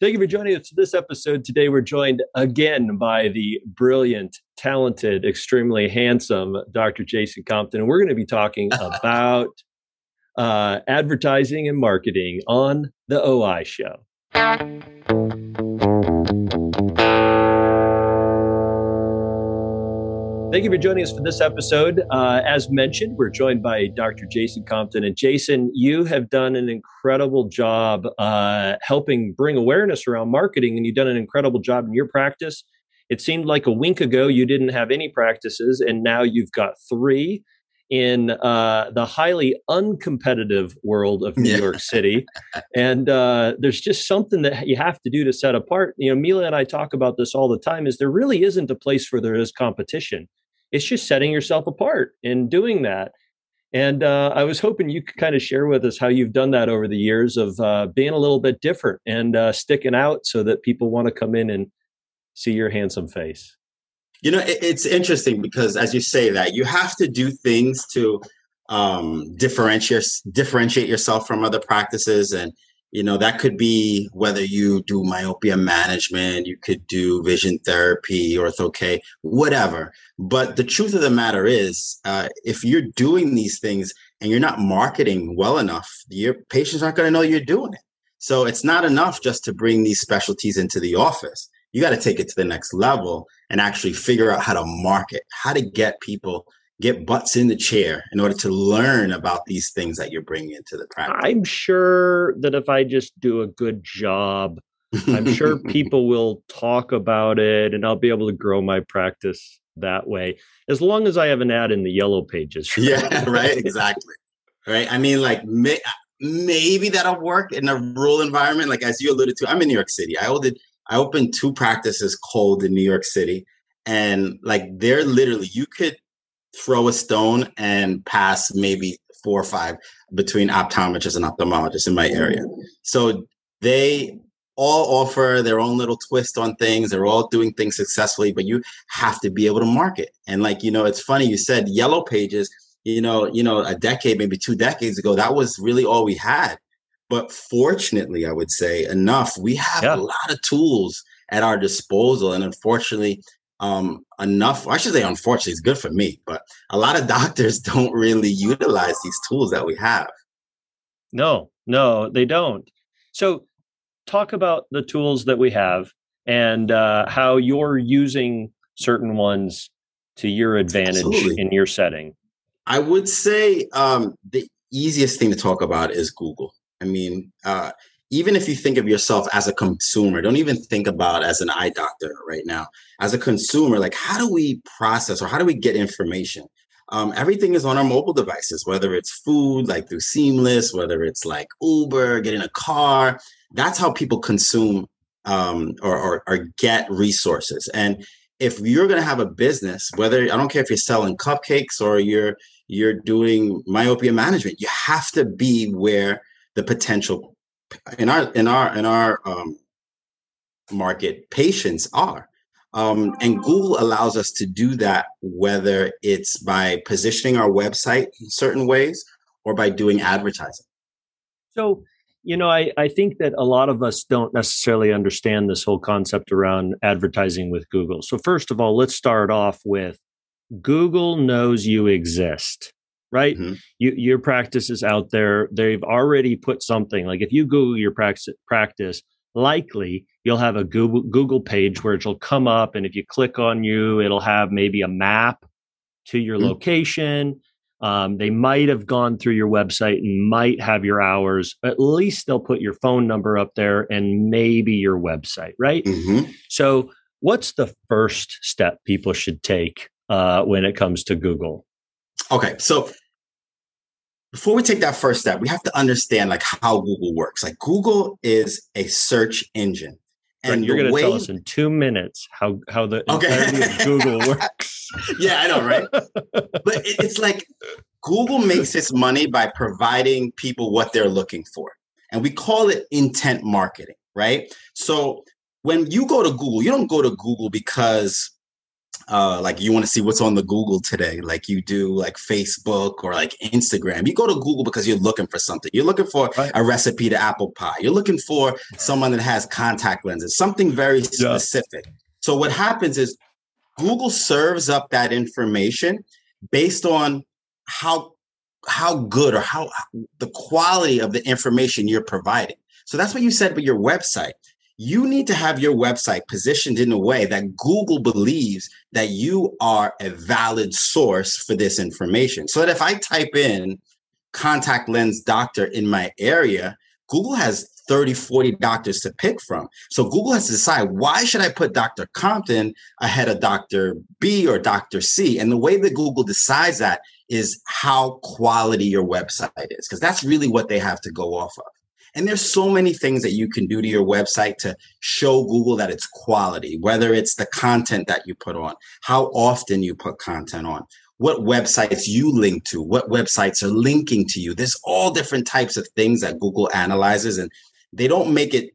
Thank you for joining us for this episode. Today, we're joined again by the brilliant, talented, extremely handsome Dr. Jason Compton. And we're going to be talking about uh, advertising and marketing on the OI show. Thank you for joining us for this episode. Uh, as mentioned, we're joined by Dr. Jason Compton. And Jason, you have done an incredible job uh, helping bring awareness around marketing, and you've done an incredible job in your practice. It seemed like a wink ago you didn't have any practices, and now you've got three in uh, the highly uncompetitive world of New yeah. York City. And uh, there's just something that you have to do to set apart. You know, Mila and I talk about this all the time is there really isn't a place where there is competition it's just setting yourself apart and doing that. And uh, I was hoping you could kind of share with us how you've done that over the years of uh, being a little bit different and uh, sticking out so that people want to come in and see your handsome face. You know, it's interesting because as you say that, you have to do things to um, differentiate differentiate yourself from other practices and you know that could be whether you do myopia management you could do vision therapy ortho K, whatever. But the truth of the matter is uh, if you're doing these things and you're not marketing well enough your patients aren't going to know you're doing it. So it's not enough just to bring these specialties into the office. You got to take it to the next level and actually figure out how to market how to get people get butts in the chair in order to learn about these things that you're bringing into the practice? I'm sure that if I just do a good job, I'm sure people will talk about it and I'll be able to grow my practice that way as long as I have an ad in the yellow pages. Yeah, right. Exactly. right. I mean, like, may, maybe that'll work in a rural environment. Like, as you alluded to, I'm in New York City. I opened, I opened two practices cold in New York City. And like, they're literally, you could throw a stone and pass maybe four or five between optometrists and ophthalmologists in my area. So they all offer their own little twist on things. They're all doing things successfully, but you have to be able to market. And like, you know, it's funny you said yellow pages, you know, you know, a decade, maybe two decades ago, that was really all we had. But fortunately, I would say enough, we have yeah. a lot of tools at our disposal. And unfortunately, um, enough. I should say, unfortunately, it's good for me, but a lot of doctors don't really utilize these tools that we have. No, no, they don't. So, talk about the tools that we have and uh, how you're using certain ones to your advantage Absolutely. in your setting. I would say um, the easiest thing to talk about is Google. I mean, uh, even if you think of yourself as a consumer, don't even think about as an eye doctor right now. As a consumer, like how do we process or how do we get information? Um, everything is on our mobile devices, whether it's food, like through Seamless, whether it's like Uber, getting a car. That's how people consume um, or, or, or get resources. And if you're going to have a business, whether I don't care if you're selling cupcakes or you're you're doing myopia management, you have to be where the potential in our in our in our um, market patients are. Um, and google allows us to do that whether it's by positioning our website in certain ways or by doing advertising. So you know I, I think that a lot of us don't necessarily understand this whole concept around advertising with google. So first of all let's start off with google knows you exist right? Mm-hmm. You, your practice is out there. They've already put something like if you Google your practice, practice, likely you'll have a Google Google page where it'll come up, and if you click on you, it'll have maybe a map to your mm-hmm. location. Um, they might have gone through your website and might have your hours. At least they'll put your phone number up there and maybe your website, right? Mm-hmm. So, what's the first step people should take uh, when it comes to Google? Okay, so before we take that first step, we have to understand like how Google works. Like Google is a search engine. And you're going to tell us in two minutes how how the okay. of Google works. yeah, I know, right? but it, it's like Google makes its money by providing people what they're looking for, and we call it intent marketing, right? So when you go to Google, you don't go to Google because uh, like you want to see what's on the Google today, like you do like Facebook or like Instagram. You go to Google because you're looking for something. You're looking for right. a recipe to apple pie. You're looking for someone that has contact lenses, something very specific. Yeah. So what happens is Google serves up that information based on how how good or how the quality of the information you're providing. So that's what you said with your website you need to have your website positioned in a way that Google believes that you are a valid source for this information. So that if I type in contact lens doctor in my area, Google has 30, 40 doctors to pick from. So Google has to decide why should I put Dr. Compton ahead of Dr. B or Dr. C? And the way that Google decides that is how quality your website is, because that's really what they have to go off of. And there's so many things that you can do to your website to show Google that it's quality, whether it's the content that you put on, how often you put content on, what websites you link to, what websites are linking to you. There's all different types of things that Google analyzes and they don't make it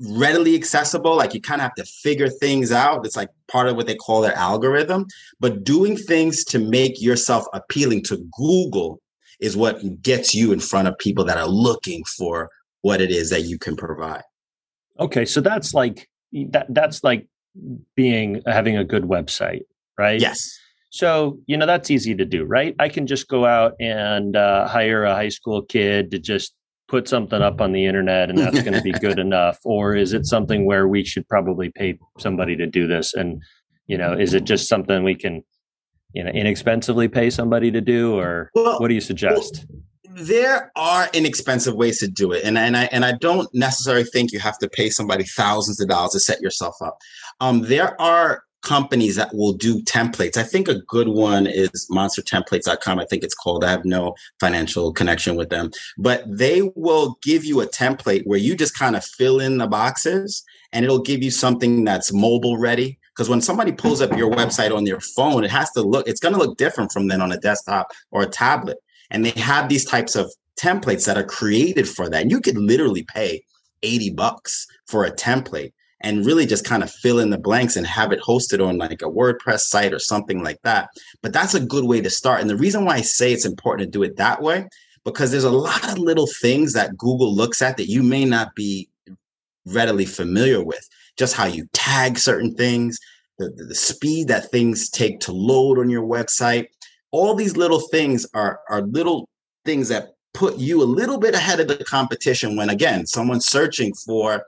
readily accessible. Like you kind of have to figure things out. It's like part of what they call their algorithm. But doing things to make yourself appealing to Google is what gets you in front of people that are looking for what it is that you can provide. Okay, so that's like that that's like being having a good website, right? Yes. So, you know, that's easy to do, right? I can just go out and uh, hire a high school kid to just put something up on the internet and that's going to be good enough. Or is it something where we should probably pay somebody to do this? And, you know, is it just something we can you know inexpensively pay somebody to do or well, what do you suggest well, there are inexpensive ways to do it and, and i and i don't necessarily think you have to pay somebody thousands of dollars to set yourself up um, there are companies that will do templates. I think a good one is monstertemplates.com. I think it's called. I have no financial connection with them, but they will give you a template where you just kind of fill in the boxes and it'll give you something that's mobile ready. Because when somebody pulls up your website on their phone, it has to look, it's going to look different from then on a desktop or a tablet. And they have these types of templates that are created for that. And you could literally pay 80 bucks for a template and really just kind of fill in the blanks and have it hosted on like a WordPress site or something like that. But that's a good way to start. And the reason why I say it's important to do it that way, because there's a lot of little things that Google looks at that you may not be readily familiar with just how you tag certain things, the, the speed that things take to load on your website. All these little things are, are little things that put you a little bit ahead of the competition when, again, someone's searching for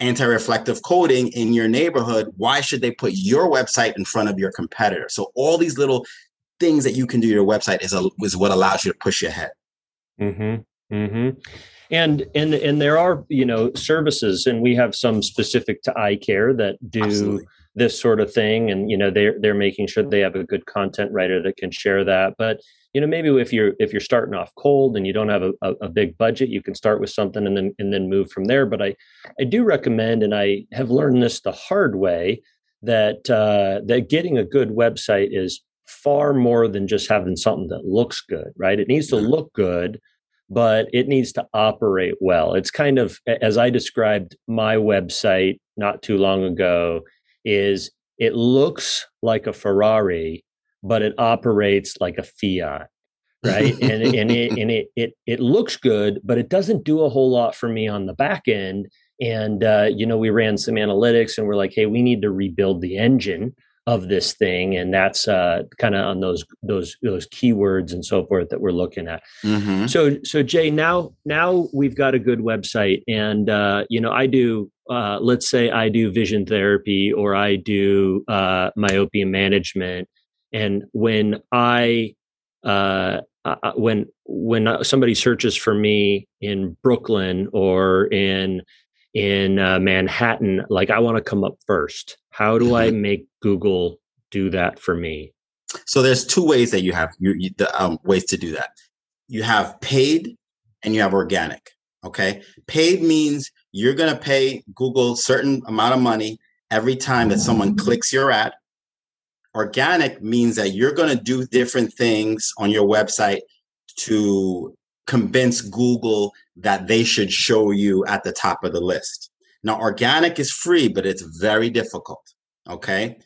anti-reflective coating in your neighborhood. Why should they put your website in front of your competitor? So all these little things that you can do your website is, a, is what allows you to push ahead. Mm-hmm. Mm-hmm and and and there are you know services and we have some specific to eye care that do Absolutely. this sort of thing and you know they're they're making sure they have a good content writer that can share that but you know maybe if you're if you're starting off cold and you don't have a, a, a, big budget you can start with something and then and then move from there but i i do recommend and i have learned this the hard way that uh, that getting a good website is far more than just having something that looks good right it needs to mm-hmm. look good but it needs to operate well. It's kind of as I described my website not too long ago is it looks like a Ferrari, but it operates like a Fiat. right and and it and it, it it looks good but it doesn't do a whole lot for me on the back end and uh, you know we ran some analytics and we're like hey we need to rebuild the engine of this thing and that's uh, kind of on those those those keywords and so forth that we're looking at mm-hmm. so so jay now now we've got a good website and uh, you know i do uh, let's say i do vision therapy or i do uh, myopia management and when i uh, uh, when when somebody searches for me in brooklyn or in in uh, Manhattan, like I want to come up first. How do I mm-hmm. make Google do that for me? So there's two ways that you have you, you, the um, ways to do that. You have paid and you have organic. Okay, paid means you're going to pay Google certain amount of money every time that someone clicks your ad. Organic means that you're going to do different things on your website to convince Google that they should show you at the top of the list. Now, organic is free, but it's very difficult. Okay.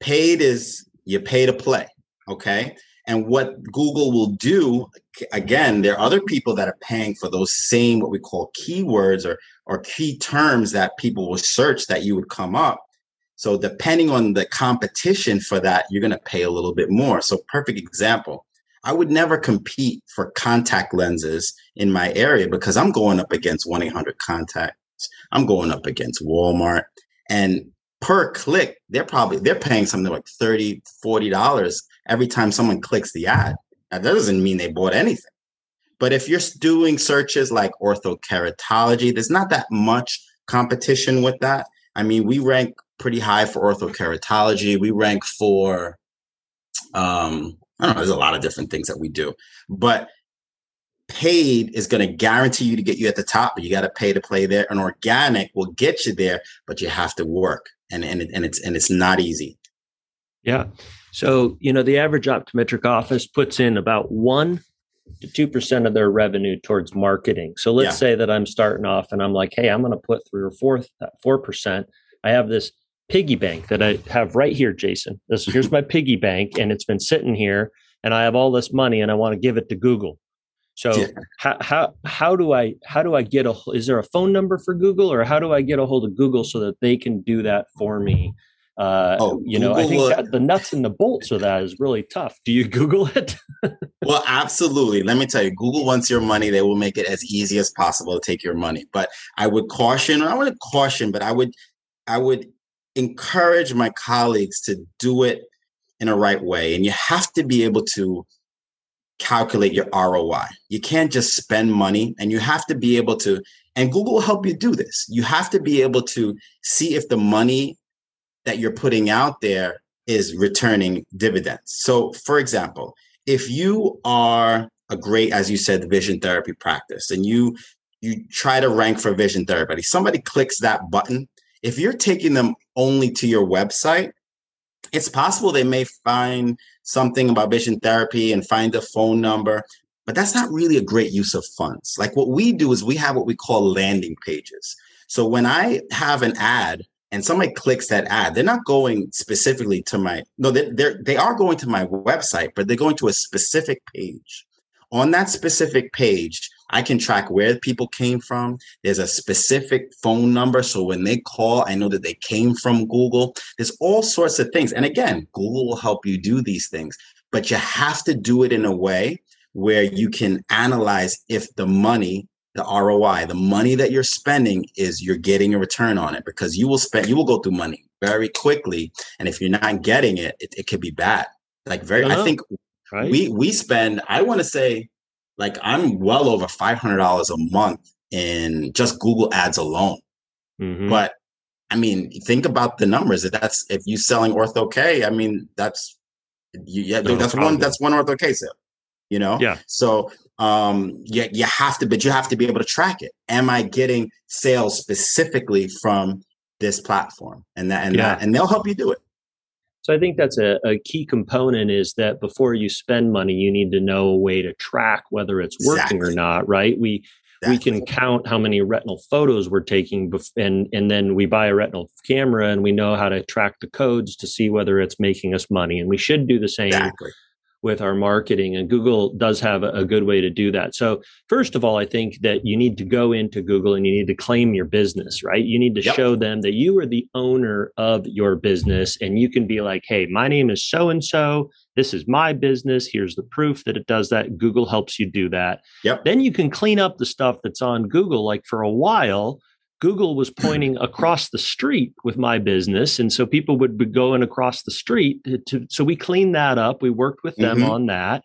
paid is you pay to play. Okay. And what Google will do, again, there are other people that are paying for those same what we call keywords or or key terms that people will search that you would come up. So depending on the competition for that, you're going to pay a little bit more. So perfect example. I would never compete for contact lenses in my area because I'm going up against 1-800 contacts. I'm going up against Walmart and per click, they're probably they're paying something like 30, 40 dollars every time someone clicks the ad. Now, that doesn't mean they bought anything. But if you're doing searches like orthokeratology, there's not that much competition with that. I mean, we rank pretty high for orthokeratology. We rank for, um, I don't know, there's a lot of different things that we do. But paid is going to guarantee you to get you at the top, but you got to pay to play there. And organic will get you there, but you have to work. And, and, and it's and it's not easy. Yeah. So, you know, the average optometric office puts in about one to 2% of their revenue towards marketing. So let's yeah. say that I'm starting off and I'm like, hey, I'm going to put three or four, 4%. I have this piggy bank that I have right here, Jason. This here's my piggy bank, and it's been sitting here, and I have all this money, and I want to give it to Google. So yeah. how how how do I how do I get a is there a phone number for Google or how do I get a hold of Google so that they can do that for me? Uh, oh, you Google know, I think that the nuts and the bolts of that is really tough. Do you Google it? well, absolutely. Let me tell you, Google wants your money. They will make it as easy as possible to take your money. But I would caution, I wouldn't caution, but I would, I would encourage my colleagues to do it in a right way. And you have to be able to calculate your ROI. You can't just spend money and you have to be able to, and Google will help you do this. You have to be able to see if the money that you're putting out there is returning dividends. So, for example, if you are a great, as you said, vision therapy practice, and you you try to rank for vision therapy, somebody clicks that button. If you're taking them only to your website, it's possible they may find something about vision therapy and find a phone number, but that's not really a great use of funds. Like what we do is we have what we call landing pages. So when I have an ad and somebody clicks that ad, they're not going specifically to my no, they they're they are going to my website, but they're going to a specific page. On that specific page, I can track where people came from. There's a specific phone number. So when they call, I know that they came from Google. There's all sorts of things. And again, Google will help you do these things, but you have to do it in a way where you can analyze if the money the ROI, the money that you're spending is you're getting a return on it because you will spend, you will go through money very quickly. And if you're not getting it, it, it could be bad. Like very, I, I think right? we, we spend, I want to say like I'm well over $500 a month in just Google ads alone. Mm-hmm. But I mean, think about the numbers. If that's, if you selling Ortho K, I mean, that's, you, yeah, no, that's one, that's one Ortho K sale you know yeah so um, you, you have to, but you have to be able to track it. Am I getting sales specifically from this platform? And that, and yeah. that, and they'll help you do it. So I think that's a, a, key component is that before you spend money, you need to know a way to track whether it's working exactly. or not, right? We exactly. we can count how many retinal photos we're taking, bef- and and then we buy a retinal camera and we know how to track the codes to see whether it's making us money. And we should do the same exactly with our marketing and google does have a, good way to do that. So first of all i think that you need to go into google and you need to claim your business right? You need to yep. show them that you are the owner of your business and you can be like hey my name is so and so this is my business. Here's the proof that it does that. Google helps you do that. Yep. then you can clean up the stuff that's on google like for a while Google was pointing across the street with my business. And so people would be going across the street to, to so we cleaned that up. We worked with them mm-hmm. on that.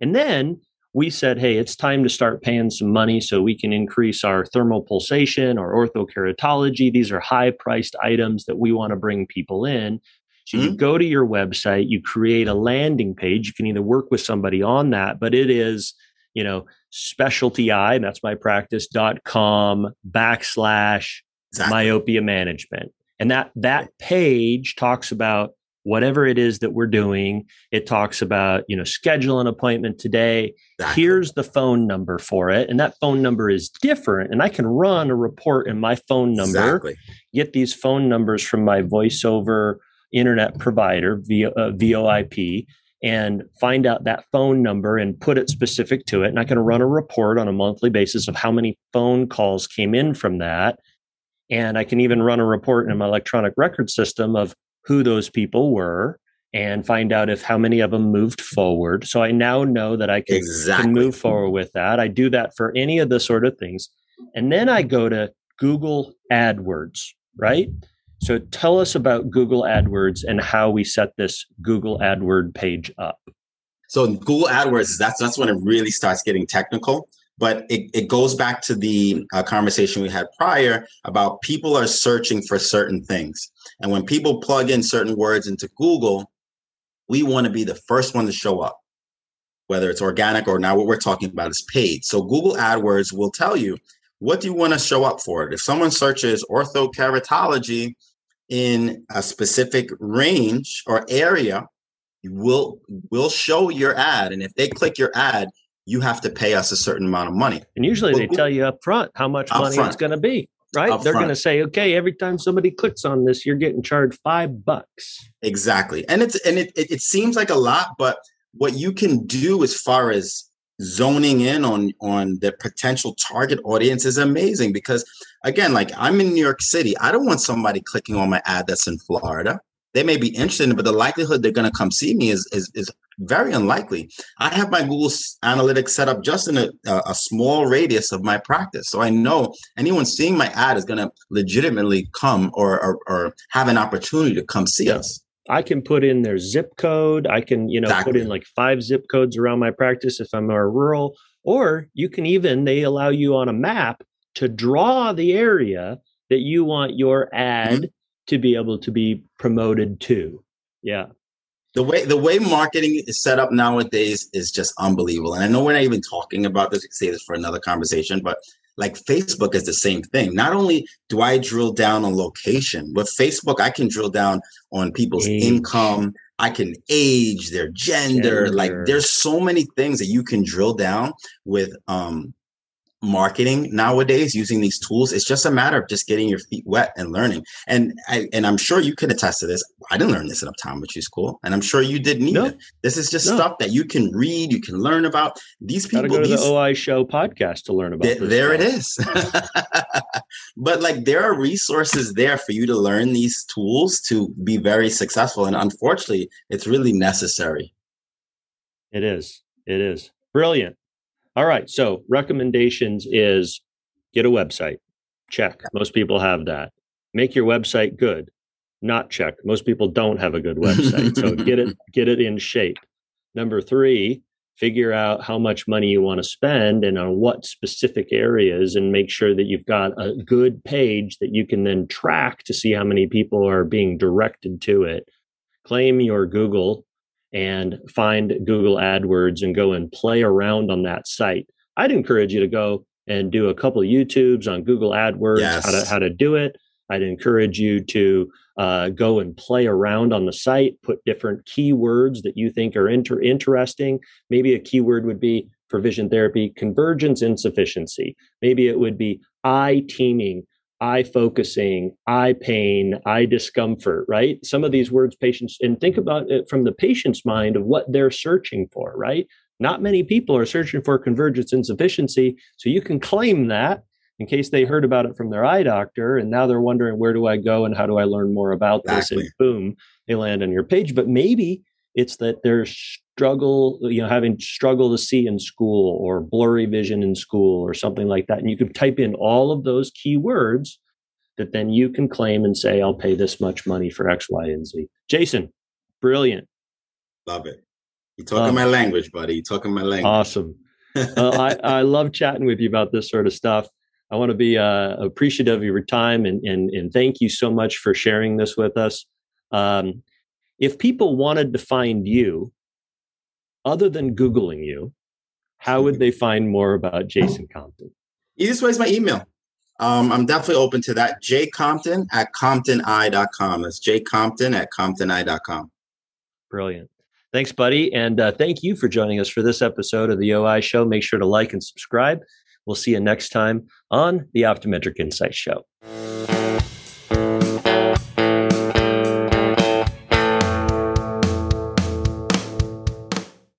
And then we said, hey, it's time to start paying some money so we can increase our thermal pulsation or orthokeratology. These are high priced items that we want to bring people in. So mm-hmm. you go to your website, you create a landing page. You can either work with somebody on that, but it is, you know, specialty eye, and that's my practice.com backslash exactly. myopia management. And that that page talks about whatever it is that we're doing. It talks about, you know, schedule an appointment today. Exactly. Here's the phone number for it. And that phone number is different. And I can run a report in my phone number, exactly. get these phone numbers from my voiceover internet provider, via, uh, VoIP, and find out that phone number and put it specific to it. And I can run a report on a monthly basis of how many phone calls came in from that. And I can even run a report in my electronic record system of who those people were and find out if how many of them moved forward. So I now know that I can, exactly. can move forward with that. I do that for any of the sort of things. And then I go to Google AdWords, right? So tell us about Google AdWords and how we set this Google AdWord page up. So Google AdWords, that's that's when it really starts getting technical. But it, it goes back to the uh, conversation we had prior about people are searching for certain things. And when people plug in certain words into Google, we want to be the first one to show up, whether it's organic or now what we're talking about is paid. So Google AdWords will tell you what do you want to show up for. If someone searches orthokeratology in a specific range or area, will will show your ad, and if they click your ad, you have to pay us a certain amount of money. And usually they tell you up front how much money front. it's going to be right? Up They're going to say, okay, every time somebody clicks on this, you're getting charged five bucks. Exactly, and it's and it, it, it seems like a lot, but what you can do as far as zoning in on on the potential target audience is amazing because again like i'm in new york city i don't want somebody clicking on my ad that's in florida they may be interested but the likelihood they're going to come see me is, is, is very unlikely. I have my Google Analytics set up just in a, a small radius of my practice. So I know anyone seeing my ad is going to legitimately come or, or, or, have an opportunity to come see us. I can put in their zip code. I can, you know, exactly. put in like five zip codes around my practice if I'm more rural. Or you can even, they allow you on a map to draw the area that you want your ad mm-hmm to be able to be promoted to. Yeah. The way the way marketing is set up nowadays is just unbelievable. And I know we're not even talking about this, we can say this for another conversation, but like Facebook is the same thing. Not only do I drill down on location, with Facebook, I can drill down on people's age. income. I can age, their gender. gender. Like there's so many things that you can drill down with um marketing nowadays using these tools it's just a matter of just getting your feet wet and learning. And I, and i'm sure you can attest to this. I didn't learn this in optometry school and i'm sure you didn't either. No. this is just no. stuff that you can read you can learn about. These people go to these, the oi show podcast to learn about th- there stuff. it is. But like there are resources there for you to learn these tools to be very successful and unfortunately it's really necessary. It is. It is. Brilliant all right. So recommendations is get a website. Check. Most people have that. Make your website good. Not check. Most people don't have a good website. so get it get it in shape. Number 3, figure out how much money you want to spend and on what specific areas and make sure that you've got a good page that you can then track to see how many people are being directed to it. Claim your Google and find Google AdWords and go and play around on that site. I'd encourage you to go and do a couple of YouTubes on Google AdWords, yes. how to how to do it. I'd encourage you to uh, go and play around on the site, put different keywords that you think are inter- interesting. Maybe a keyword would be for vision therapy, convergence insufficiency. Maybe it would be eye teaming eye focusing, eye pain, eye discomfort, right? Some of these words patients, and think about it from the patient's mind of what they're searching for, right? Not many people are searching for convergence insufficiency. So you can claim that in case they heard about it from their eye doctor and now they're wondering where do I go and how do I learn more about exactly. this? And boom, they land on your page. But maybe it's that they're struggle, you know, having struggle to see in school or blurry vision in school or something like that. And you can type in all of those keywords that then you can claim and say, I'll pay this much money for X, Y, and Z. Jason, brilliant. Love it. You're talking um, my language, buddy. You're talking my language. Awesome. uh, I, I love chatting with you about this sort of stuff. I want to be uh, appreciative of your time and, and, and thank you so much for sharing this with us. Um, if people wanted to find you, other than Googling you, how would they find more about Jason Compton? Easiest way is my email. Um, I'm definitely open to that. jcompton at comptoni.com. That's compton at comptoni.com. Brilliant. Thanks, buddy. And uh, thank you for joining us for this episode of the OI Show. Make sure to like and subscribe. We'll see you next time on the Optometric Insight Show.